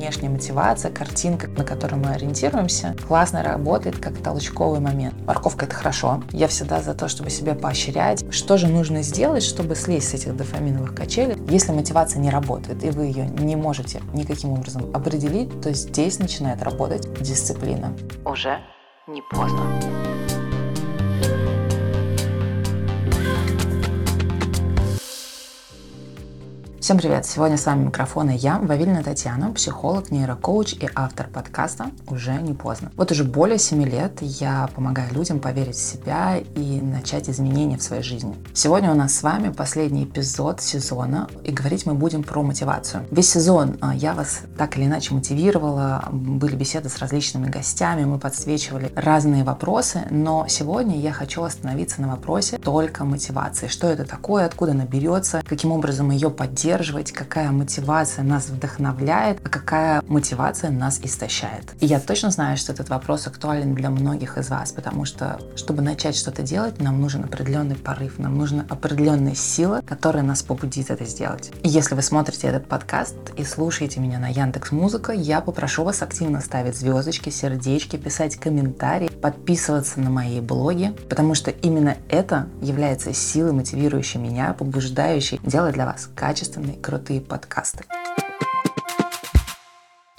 внешняя мотивация, картинка, на которую мы ориентируемся, классно работает как толчковый момент. Морковка – это хорошо. Я всегда за то, чтобы себя поощрять. Что же нужно сделать, чтобы слезть с этих дофаминовых качелей? Если мотивация не работает, и вы ее не можете никаким образом определить, то здесь начинает работать дисциплина. Уже не поздно. Всем привет! Сегодня с вами микрофон и я, Вавильна Татьяна, психолог, нейрокоуч и автор подкаста «Уже не поздно». Вот уже более 7 лет я помогаю людям поверить в себя и начать изменения в своей жизни. Сегодня у нас с вами последний эпизод сезона, и говорить мы будем про мотивацию. Весь сезон а, я вас так или иначе мотивировала, были беседы с различными гостями, мы подсвечивали разные вопросы, но сегодня я хочу остановиться на вопросе только мотивации. Что это такое, откуда она берется, каким образом ее поддерживать, поддерживать, какая мотивация нас вдохновляет, а какая мотивация нас истощает. И я точно знаю, что этот вопрос актуален для многих из вас, потому что, чтобы начать что-то делать, нам нужен определенный порыв, нам нужна определенная сила, которая нас побудит это сделать. И если вы смотрите этот подкаст и слушаете меня на Яндекс Музыка, я попрошу вас активно ставить звездочки, сердечки, писать комментарии, подписываться на мои блоги, потому что именно это является силой, мотивирующей меня, побуждающей делать для вас качественные, крутые подкасты.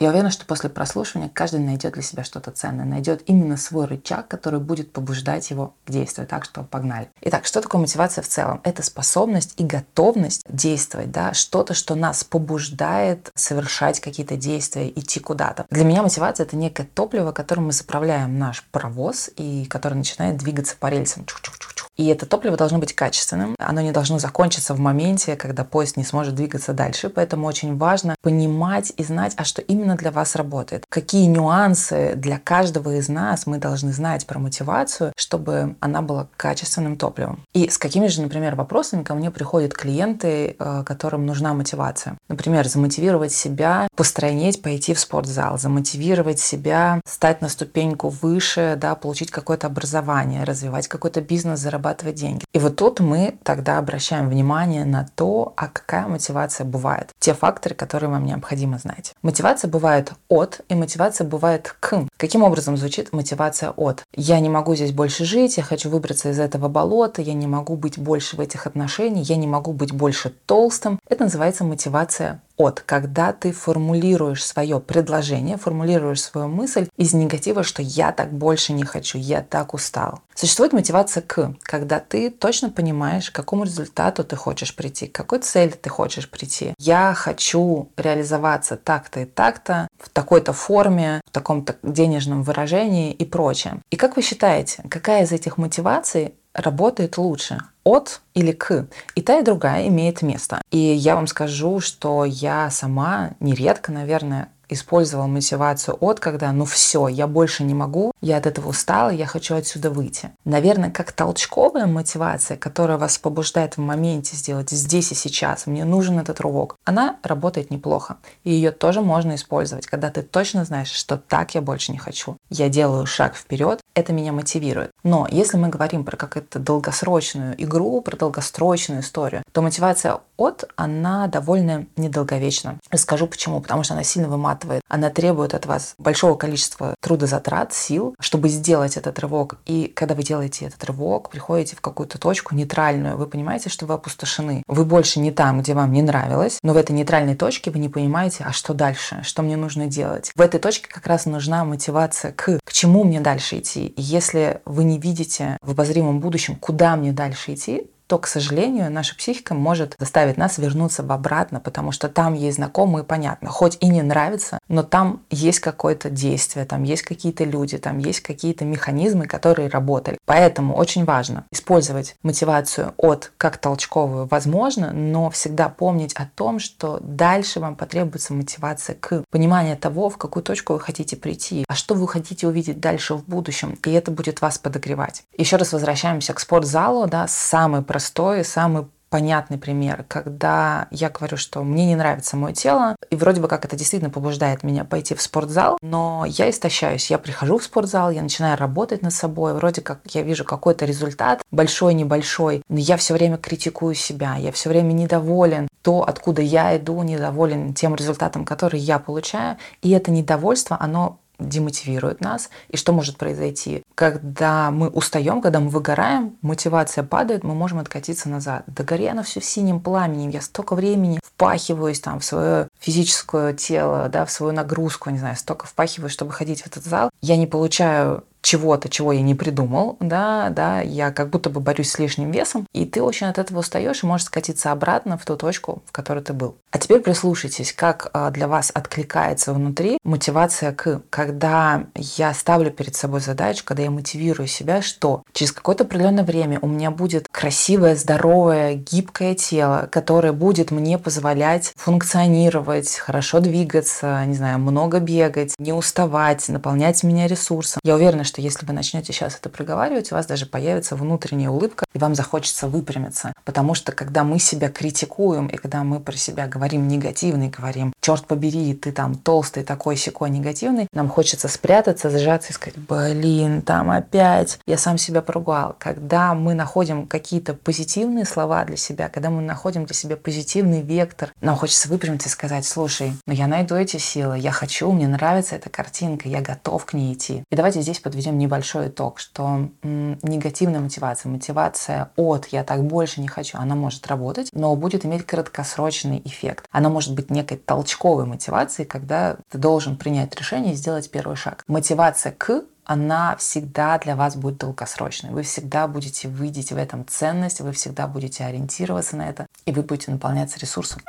Я уверена, что после прослушивания каждый найдет для себя что-то ценное, найдет именно свой рычаг, который будет побуждать его к действию. Так что погнали. Итак, что такое мотивация в целом? Это способность и готовность действовать, да, что-то, что нас побуждает совершать какие-то действия, идти куда-то. Для меня мотивация — это некое топливо, которым мы заправляем наш паровоз и который начинает двигаться по рельсам. Чух-чух-чух-чух. И это топливо должно быть качественным. Оно не должно закончиться в моменте, когда поезд не сможет двигаться дальше. Поэтому очень важно понимать и знать, а что именно для вас работает. Какие нюансы для каждого из нас мы должны знать про мотивацию, чтобы она была качественным топливом. И с какими же, например, вопросами ко мне приходят клиенты, э, которым нужна мотивация. Например, замотивировать себя, постройнеть, пойти в спортзал, замотивировать себя, стать на ступеньку выше, да, получить какое-то образование, развивать какой-то бизнес, зарабатывать зарабатывать деньги. И вот тут мы тогда обращаем внимание на то, а какая мотивация бывает. Те факторы, которые вам необходимо знать. Мотивация бывает от, и мотивация бывает к. Каким образом звучит мотивация от? Я не могу здесь больше жить, я хочу выбраться из этого болота, я не могу быть больше в этих отношениях, я не могу быть больше толстым. Это называется мотивация от, когда ты формулируешь свое предложение, формулируешь свою мысль из негатива, что я так больше не хочу, я так устал. Существует мотивация к, когда ты точно понимаешь, к какому результату ты хочешь прийти, к какой цели ты хочешь прийти. Я хочу реализоваться так-то и так-то, в такой-то форме, в таком-то денежном выражении и прочее. И как вы считаете, какая из этих мотиваций работает лучше? От или к. И та, и другая имеет место. И я вам скажу, что я сама нередко, наверное, использовал мотивацию от, когда ну все, я больше не могу, я от этого устала, я хочу отсюда выйти. Наверное, как толчковая мотивация, которая вас побуждает в моменте сделать здесь и сейчас, мне нужен этот рывок, она работает неплохо. И ее тоже можно использовать, когда ты точно знаешь, что так я больше не хочу. Я делаю шаг вперед, это меня мотивирует. Но если мы говорим про какую-то долгосрочную игру, про долгосрочную историю, то мотивация от, она довольно недолговечна. Скажу почему. Потому что она сильно выматывает. Она требует от вас большого количества трудозатрат, сил, чтобы сделать этот рывок. И когда вы делаете этот рывок, приходите в какую-то точку нейтральную, вы понимаете, что вы опустошены. Вы больше не там, где вам не нравилось, но в этой нейтральной точке вы не понимаете, а что дальше, что мне нужно делать. В этой точке как раз нужна мотивация к, к чему мне дальше идти. Если вы не видите в обозримом будущем, куда мне дальше идти, то, к сожалению, наша психика может заставить нас вернуться в обратно, потому что там есть знакомые, понятно, хоть и не нравится, но там есть какое-то действие, там есть какие-то люди, там есть какие-то механизмы, которые работали. Поэтому очень важно использовать мотивацию от как толчковую возможно, но всегда помнить о том, что дальше вам потребуется мотивация к пониманию того, в какую точку вы хотите прийти, а что вы хотите увидеть дальше в будущем, и это будет вас подогревать. Еще раз возвращаемся к спортзалу, да, самый простой простой, самый понятный пример, когда я говорю, что мне не нравится мое тело, и вроде бы как это действительно побуждает меня пойти в спортзал, но я истощаюсь. Я прихожу в спортзал, я начинаю работать над собой, вроде как я вижу какой-то результат, большой, небольшой, но я все время критикую себя, я все время недоволен то, откуда я иду, недоволен тем результатом, который я получаю, и это недовольство, оно демотивирует нас. И что может произойти? Когда мы устаем, когда мы выгораем, мотивация падает, мы можем откатиться назад. Да гори оно все синим пламенем. Я столько времени впахиваюсь там в свое физическое тело, да, в свою нагрузку, не знаю, столько впахиваюсь, чтобы ходить в этот зал. Я не получаю чего-то, чего я не придумал, да, да, я как будто бы борюсь с лишним весом, и ты очень от этого устаешь и можешь скатиться обратно в ту точку, в которой ты был. А теперь прислушайтесь, как а, для вас откликается внутри мотивация к, когда я ставлю перед собой задачу, когда я мотивирую себя, что через какое-то определенное время у меня будет красивое, здоровое, гибкое тело, которое будет мне позволять функционировать, хорошо двигаться, не знаю, много бегать, не уставать, наполнять меня ресурсом. Я уверена, что если вы начнете сейчас это проговаривать, у вас даже появится внутренняя улыбка, и вам захочется выпрямиться. Потому что когда мы себя критикуем, и когда мы про себя говорим негативно, и говорим, черт побери, ты там толстый, такой секой негативный, нам хочется спрятаться, зажаться и сказать, блин, там опять, я сам себя поругал. Когда мы находим какие-то позитивные слова для себя, когда мы находим для себя позитивный вектор, нам хочется выпрямиться и сказать, слушай, ну я найду эти силы, я хочу, мне нравится эта картинка, я готов к ней идти. И давайте здесь подведем небольшой итог, что м, негативная мотивация, мотивация от «я так больше не хочу», она может работать, но будет иметь краткосрочный эффект. Она может быть некой толчковой мотивацией, когда ты должен принять решение и сделать первый шаг. Мотивация к она всегда для вас будет долгосрочной. Вы всегда будете видеть в этом ценность, вы всегда будете ориентироваться на это, и вы будете наполняться ресурсом.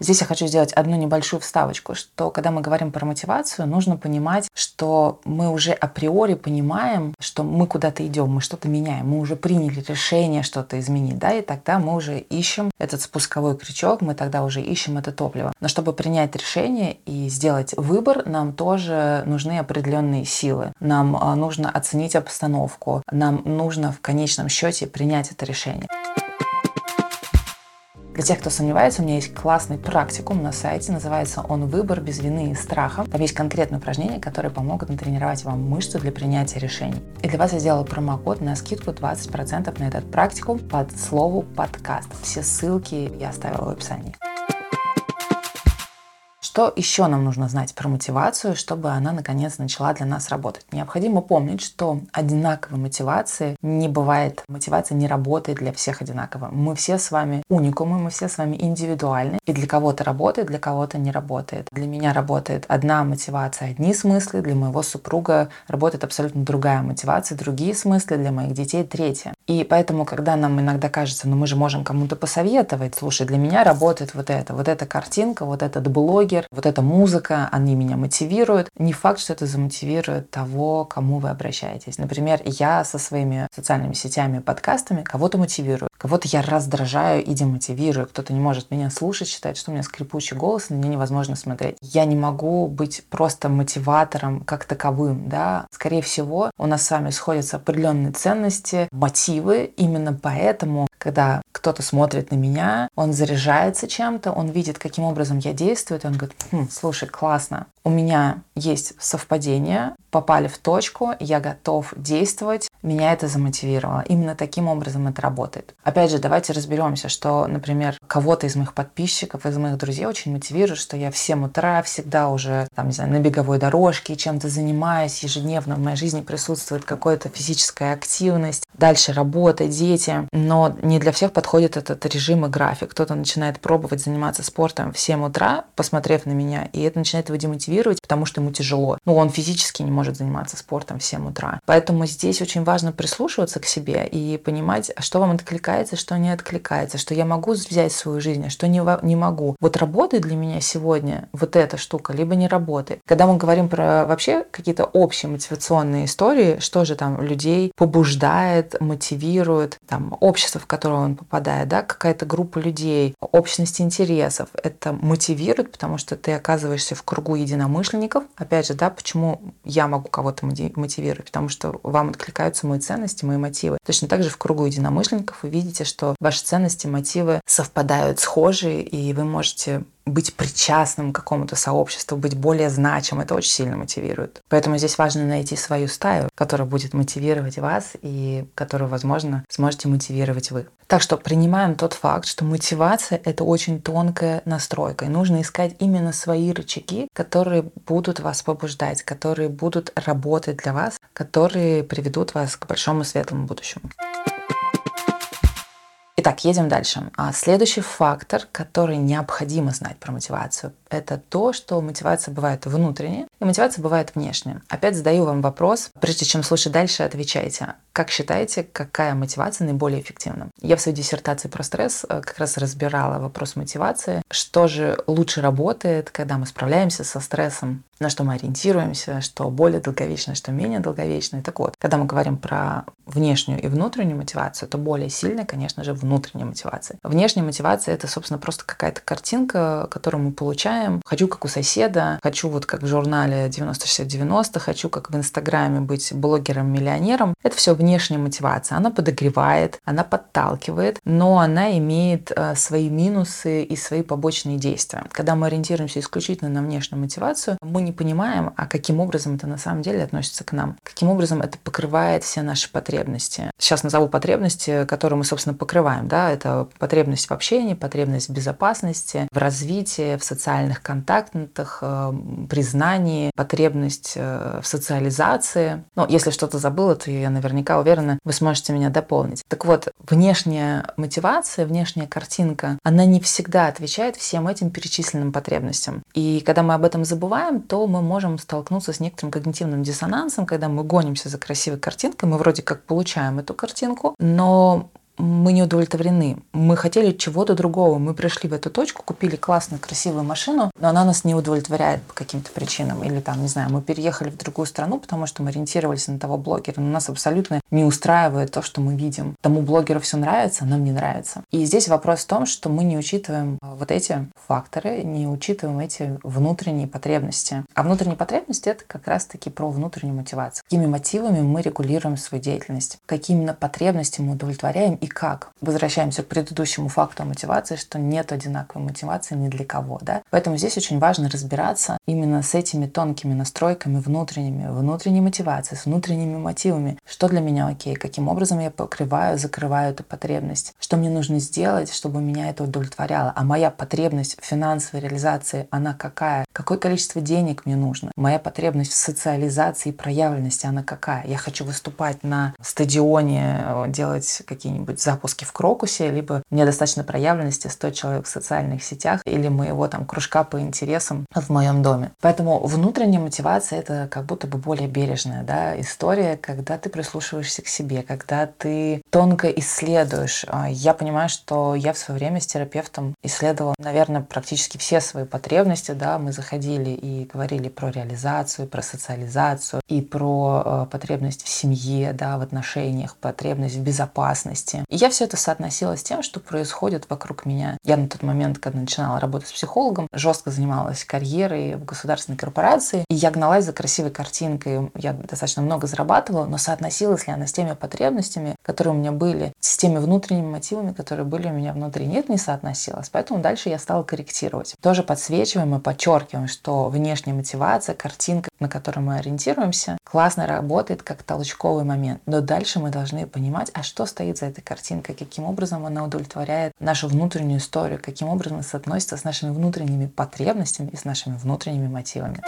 Здесь я хочу сделать одну небольшую вставочку, что когда мы говорим про мотивацию, нужно понимать, что мы уже априори понимаем, что мы куда-то идем, мы что-то меняем, мы уже приняли решение что-то изменить, да, и тогда мы уже ищем этот спусковой крючок, мы тогда уже ищем это топливо. Но чтобы принять решение и сделать выбор, нам тоже нужны определенные силы. Нам а, нужно оценить обстановку, нам нужно в конечном счете принять это решение. Для тех, кто сомневается, у меня есть классный практикум на сайте, называется он «Выбор без вины и страха». Там есть конкретные упражнения, которые помогут натренировать вам мышцу для принятия решений. И для вас я сделала промокод на скидку 20% на этот практикум под слову «подкаст». Все ссылки я оставила в описании. Что еще нам нужно знать про мотивацию, чтобы она наконец начала для нас работать? Необходимо помнить, что одинаковой мотивации не бывает. Мотивация не работает для всех одинаково. Мы все с вами уникумы, мы все с вами индивидуальны. И для кого-то работает, для кого-то не работает. Для меня работает одна мотивация, одни смыслы. Для моего супруга работает абсолютно другая мотивация, другие смыслы. Для моих детей третья. И поэтому, когда нам иногда кажется, ну мы же можем кому-то посоветовать, слушай, для меня работает вот это, вот эта картинка, вот этот блогер, вот эта музыка, они меня мотивируют. Не факт, что это замотивирует того, кому вы обращаетесь. Например, я со своими социальными сетями, подкастами кого-то мотивирую, кого-то я раздражаю и демотивирую, кто-то не может меня слушать, считает, что у меня скрипучий голос, на меня невозможно смотреть. Я не могу быть просто мотиватором как таковым, да. Скорее всего, у нас с вами сходятся определенные ценности, мотивы. Именно поэтому, когда кто-то смотрит на меня, он заряжается чем-то, он видит, каким образом я действую, и он говорит, хм, слушай, классно, у меня есть совпадение, попали в точку, я готов действовать, меня это замотивировало. Именно таким образом это работает. Опять же, давайте разберемся, что, например, кого-то из моих подписчиков, из моих друзей очень мотивирует, что я в 7 утра всегда уже, там, не знаю, на беговой дорожке, чем-то занимаюсь, ежедневно в моей жизни присутствует какая-то физическая активность, дальше работа, дети, но не для всех подходит этот режим и график. Кто-то начинает пробовать заниматься спортом в 7 утра, посмотрев на меня, и это начинает его демотивировать, потому что ему тяжело. Ну, он физически не может заниматься спортом в 7 утра. Поэтому здесь очень важно прислушиваться к себе и понимать, что вам откликается, что не откликается, что я могу взять свою жизнь, а что не, не могу. Вот работает для меня сегодня вот эта штука, либо не работает. Когда мы говорим про вообще какие-то общие мотивационные истории, что же там людей побуждает, мотивирует, там общество, в которое он попадает, да, какая-то группа людей, общность интересов, это мотивирует, потому что ты оказываешься в кругу единомышленников. Опять же, да, почему я могу кого-то мотивировать? Потому что вам откликаются мои ценности, мои мотивы. Точно так же в кругу единомышленников вы видите, что ваши ценности, мотивы совпадают, схожи, и вы можете быть причастным к какому-то сообществу, быть более значимым, это очень сильно мотивирует. Поэтому здесь важно найти свою стаю, которая будет мотивировать вас и которую, возможно, сможете мотивировать вы. Так что принимаем тот факт, что мотивация — это очень тонкая настройка. И нужно искать именно свои рычаги, которые будут вас побуждать, которые будут работать для вас, которые приведут вас к большому светлому будущему. Итак, едем дальше. А следующий фактор, который необходимо знать про мотивацию, это то, что мотивация бывает внутренняя и мотивация бывает внешняя. Опять задаю вам вопрос, прежде чем слушать дальше, отвечайте. Как считаете, какая мотивация наиболее эффективна? Я в своей диссертации про стресс э, как раз разбирала вопрос мотивации. Что же лучше работает, когда мы справляемся со стрессом, на что мы ориентируемся, что более долговечно, что менее долговечно. Так вот, когда мы говорим про внешнюю и внутреннюю мотивацию, то более сильная, конечно же, внутренняя мотивация. Внешняя мотивация — это, собственно, просто какая-то картинка, которую мы получаем. Хочу, как у соседа, хочу вот как в журнале 90-60-90, хочу, как в Инстаграме, быть блогером-миллионером. Это все внешняя мотивация. Она подогревает, она подталкивает, но она имеет э, свои минусы и свои побочные действия. Когда мы ориентируемся исключительно на внешнюю мотивацию, мы не понимаем, а каким образом это на самом деле относится к нам, каким образом это покрывает все наши потребности. Сейчас назову потребности, которые мы, собственно, покрываем. Да? Это потребность в общении, потребность в безопасности, в развитии, в социальных контактах, э, признании, потребность э, в социализации. Но если что-то забыла, то я наверняка уверена, вы сможете меня дополнить. Так вот, внешняя мотивация, внешняя картинка, она не всегда отвечает всем этим перечисленным потребностям. И когда мы об этом забываем, то мы можем столкнуться с некоторым когнитивным диссонансом, когда мы гонимся за красивой картинкой, мы вроде как получаем эту картинку, но мы не удовлетворены. Мы хотели чего-то другого. Мы пришли в эту точку, купили классную, красивую машину, но она нас не удовлетворяет по каким-то причинам. Или там, не знаю, мы переехали в другую страну, потому что мы ориентировались на того блогера, но нас абсолютно не устраивает то, что мы видим. Тому блогеру все нравится, а нам не нравится. И здесь вопрос в том, что мы не учитываем вот эти факторы, не учитываем эти внутренние потребности. А внутренние потребности — это как раз-таки про внутреннюю мотивацию. Какими мотивами мы регулируем свою деятельность, какие именно потребности мы удовлетворяем и как. Возвращаемся к предыдущему факту мотивации, что нет одинаковой мотивации ни для кого. Да? Поэтому здесь очень важно разбираться именно с этими тонкими настройками внутренними, внутренней мотивацией, с внутренними мотивами. Что для меня окей, каким образом я покрываю, закрываю эту потребность, что мне нужно сделать, чтобы меня это удовлетворяло. А моя потребность в финансовой реализации, она какая? Какое количество денег мне нужно? Моя потребность в социализации и проявленности, она какая? Я хочу выступать на стадионе, э, делать какие-нибудь быть запуски в Крокусе, либо мне достаточно проявленности 100 человек в социальных сетях или моего там кружка по интересам в моем доме. Поэтому внутренняя мотивация — это как будто бы более бережная да, история, когда ты прислушиваешься к себе, когда ты тонко исследуешь. А, я понимаю, что я в свое время с терапевтом исследовала, наверное, практически все свои потребности. Да? Мы заходили и говорили про реализацию, про социализацию и про э, потребность в семье, да, в отношениях, потребность в безопасности, и я все это соотносила с тем, что происходит вокруг меня. Я на тот момент, когда начинала работать с психологом, жестко занималась карьерой в государственной корпорации, и я гналась за красивой картинкой. Я достаточно много зарабатывала, но соотносилась ли она с теми потребностями, которые у меня были, с теми внутренними мотивами, которые были у меня внутри? Нет, не соотносилась. Поэтому дальше я стала корректировать. Тоже подсвечиваем и подчеркиваем, что внешняя мотивация, картинка, на которую мы ориентируемся, классно работает как толчковый момент. Но дальше мы должны понимать, а что стоит за этой картинкой картинка, каким образом она удовлетворяет нашу внутреннюю историю, каким образом она соотносится с нашими внутренними потребностями и с нашими внутренними мотивами.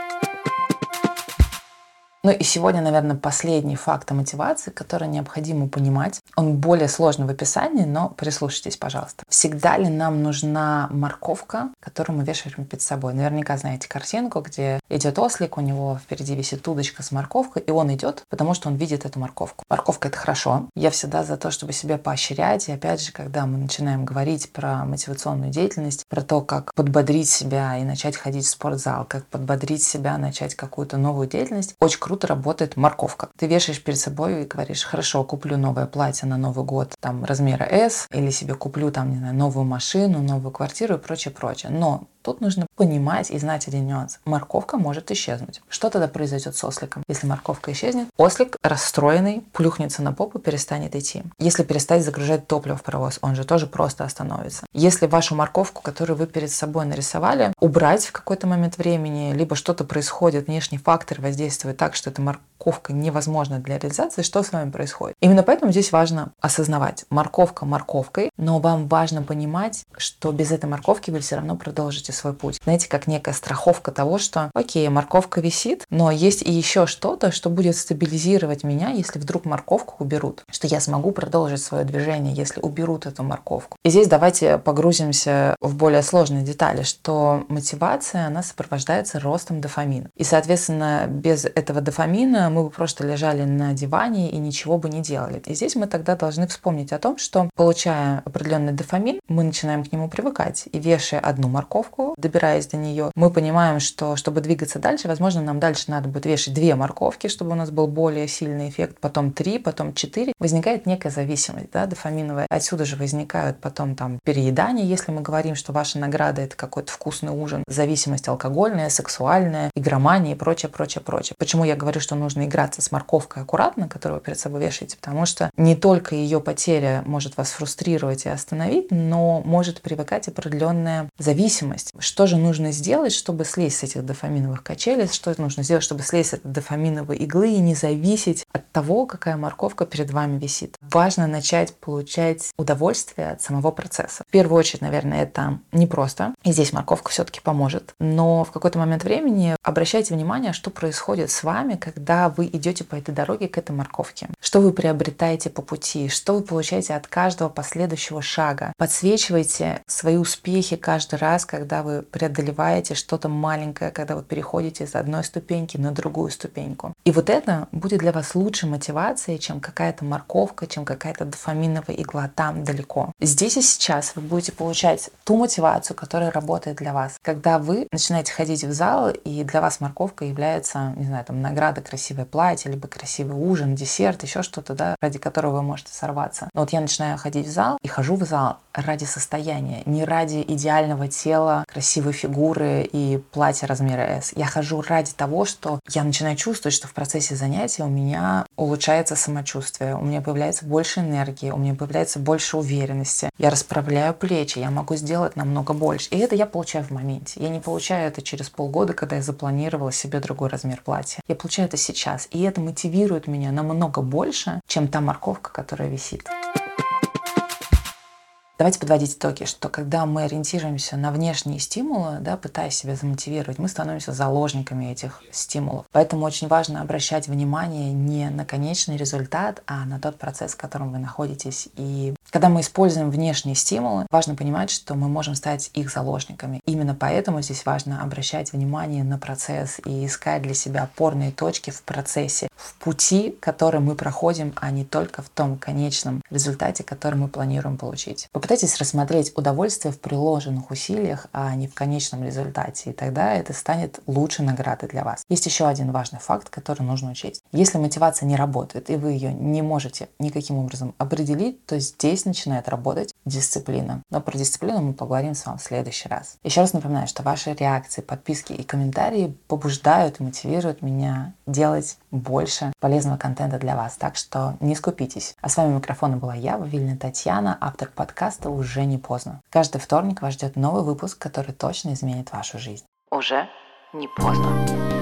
Ну и сегодня, наверное, последний факт о мотивации, который необходимо понимать. Он более сложный в описании, но прислушайтесь, пожалуйста. Всегда ли нам нужна морковка, которую мы вешаем перед собой? Наверняка знаете картинку, где идет ослик, у него впереди висит удочка с морковкой, и он идет, потому что он видит эту морковку. Морковка — это хорошо. Я всегда за то, чтобы себя поощрять. И опять же, когда мы начинаем говорить про мотивационную деятельность, про то, как подбодрить себя и начать ходить в спортзал, как подбодрить себя, начать какую-то новую деятельность, очень круто круто работает морковка. Ты вешаешь перед собой и говоришь, хорошо, куплю новое платье на Новый год, там, размера S, или себе куплю, там, не знаю, новую машину, новую квартиру и прочее, прочее. Но Тут нужно понимать и знать один нюанс. Морковка может исчезнуть. Что тогда произойдет с осликом? Если морковка исчезнет, ослик расстроенный плюхнется на попу, перестанет идти. Если перестать загружать топливо в паровоз, он же тоже просто остановится. Если вашу морковку, которую вы перед собой нарисовали, убрать в какой-то момент времени, либо что-то происходит, внешний фактор воздействует так, что эта морковка невозможна для реализации, что с вами происходит? Именно поэтому здесь важно осознавать. Морковка морковкой, но вам важно понимать, что без этой морковки вы все равно продолжите свой путь. Знаете, как некая страховка того, что, окей, морковка висит, но есть и еще что-то, что будет стабилизировать меня, если вдруг морковку уберут, что я смогу продолжить свое движение, если уберут эту морковку. И здесь давайте погрузимся в более сложные детали, что мотивация, она сопровождается ростом дофамина. И, соответственно, без этого дофамина мы бы просто лежали на диване и ничего бы не делали. И здесь мы тогда должны вспомнить о том, что, получая определенный дофамин, мы начинаем к нему привыкать. И вешая одну морковку, добираясь до нее, мы понимаем, что чтобы двигаться дальше, возможно, нам дальше надо будет вешать две морковки, чтобы у нас был более сильный эффект, потом три, потом четыре. Возникает некая зависимость да, дофаминовая. Отсюда же возникают потом там переедания, если мы говорим, что ваша награда это какой-то вкусный ужин, зависимость алкогольная, сексуальная, игромания и прочее, прочее, прочее. Почему я говорю, что нужно играться с морковкой аккуратно, которую вы перед собой вешаете? Потому что не только ее потеря может вас фрустрировать и остановить, но может привыкать определенная зависимость. Что же нужно сделать, чтобы слезть с этих дофаминовых качелей? Что нужно сделать, чтобы слезть этой дофаминовой иглы и не зависеть от того, какая морковка перед вами висит? Важно начать получать удовольствие от самого процесса. В первую очередь, наверное, это непросто. И здесь морковка все-таки поможет. Но в какой-то момент времени обращайте внимание, что происходит с вами, когда вы идете по этой дороге к этой морковке. Что вы приобретаете по пути, что вы получаете от каждого последующего шага. Подсвечивайте свои успехи каждый раз, когда вы преодолеваете что-то маленькое, когда вы переходите с одной ступеньки на другую ступеньку. И вот это будет для вас лучшей мотивацией, чем какая-то морковка, чем какая-то дофаминовая игла там далеко. Здесь и сейчас вы будете получать ту мотивацию, которая работает для вас. Когда вы начинаете ходить в зал, и для вас морковка является, не знаю, там награда, красивое платье, либо красивый ужин, десерт, еще что-то, да, ради которого вы можете сорваться. Но вот я начинаю ходить в зал и хожу в зал ради состояния, не ради идеального тела, красивой фигуры и платья размера S. Я хожу ради того, что я начинаю чувствовать, что в процессе занятия у меня улучшается самочувствие, у меня появляется больше энергии, у меня появляется больше уверенности. Я расправляю плечи, я могу сделать намного больше. И это я получаю в моменте. Я не получаю это через полгода, когда я запланировала себе другой размер платья. Я получаю это сейчас. И это мотивирует меня намного больше, чем та морковка, которая висит. Давайте подводить итоги, что когда мы ориентируемся на внешние стимулы, да, пытаясь себя замотивировать, мы становимся заложниками этих стимулов. Поэтому очень важно обращать внимание не на конечный результат, а на тот процесс, в котором вы находитесь. И когда мы используем внешние стимулы, важно понимать, что мы можем стать их заложниками. Именно поэтому здесь важно обращать внимание на процесс и искать для себя опорные точки в процессе, в пути, который мы проходим, а не только в том конечном результате, который мы планируем получить. Попытайтесь рассмотреть удовольствие в приложенных усилиях, а не в конечном результате, и тогда это станет лучшей наградой для вас. Есть еще один важный факт, который нужно учесть. Если мотивация не работает, и вы ее не можете никаким образом определить, то здесь начинает работать дисциплина. Но про дисциплину мы поговорим с вами в следующий раз. Еще раз напоминаю, что ваши реакции, подписки и комментарии побуждают и мотивируют меня делать больше полезного контента для вас. Так что не скупитесь. А с вами микрофона была я, Вавильна Татьяна, автор подкаста «Уже не поздно». Каждый вторник вас ждет новый выпуск, который точно изменит вашу жизнь. Уже не поздно.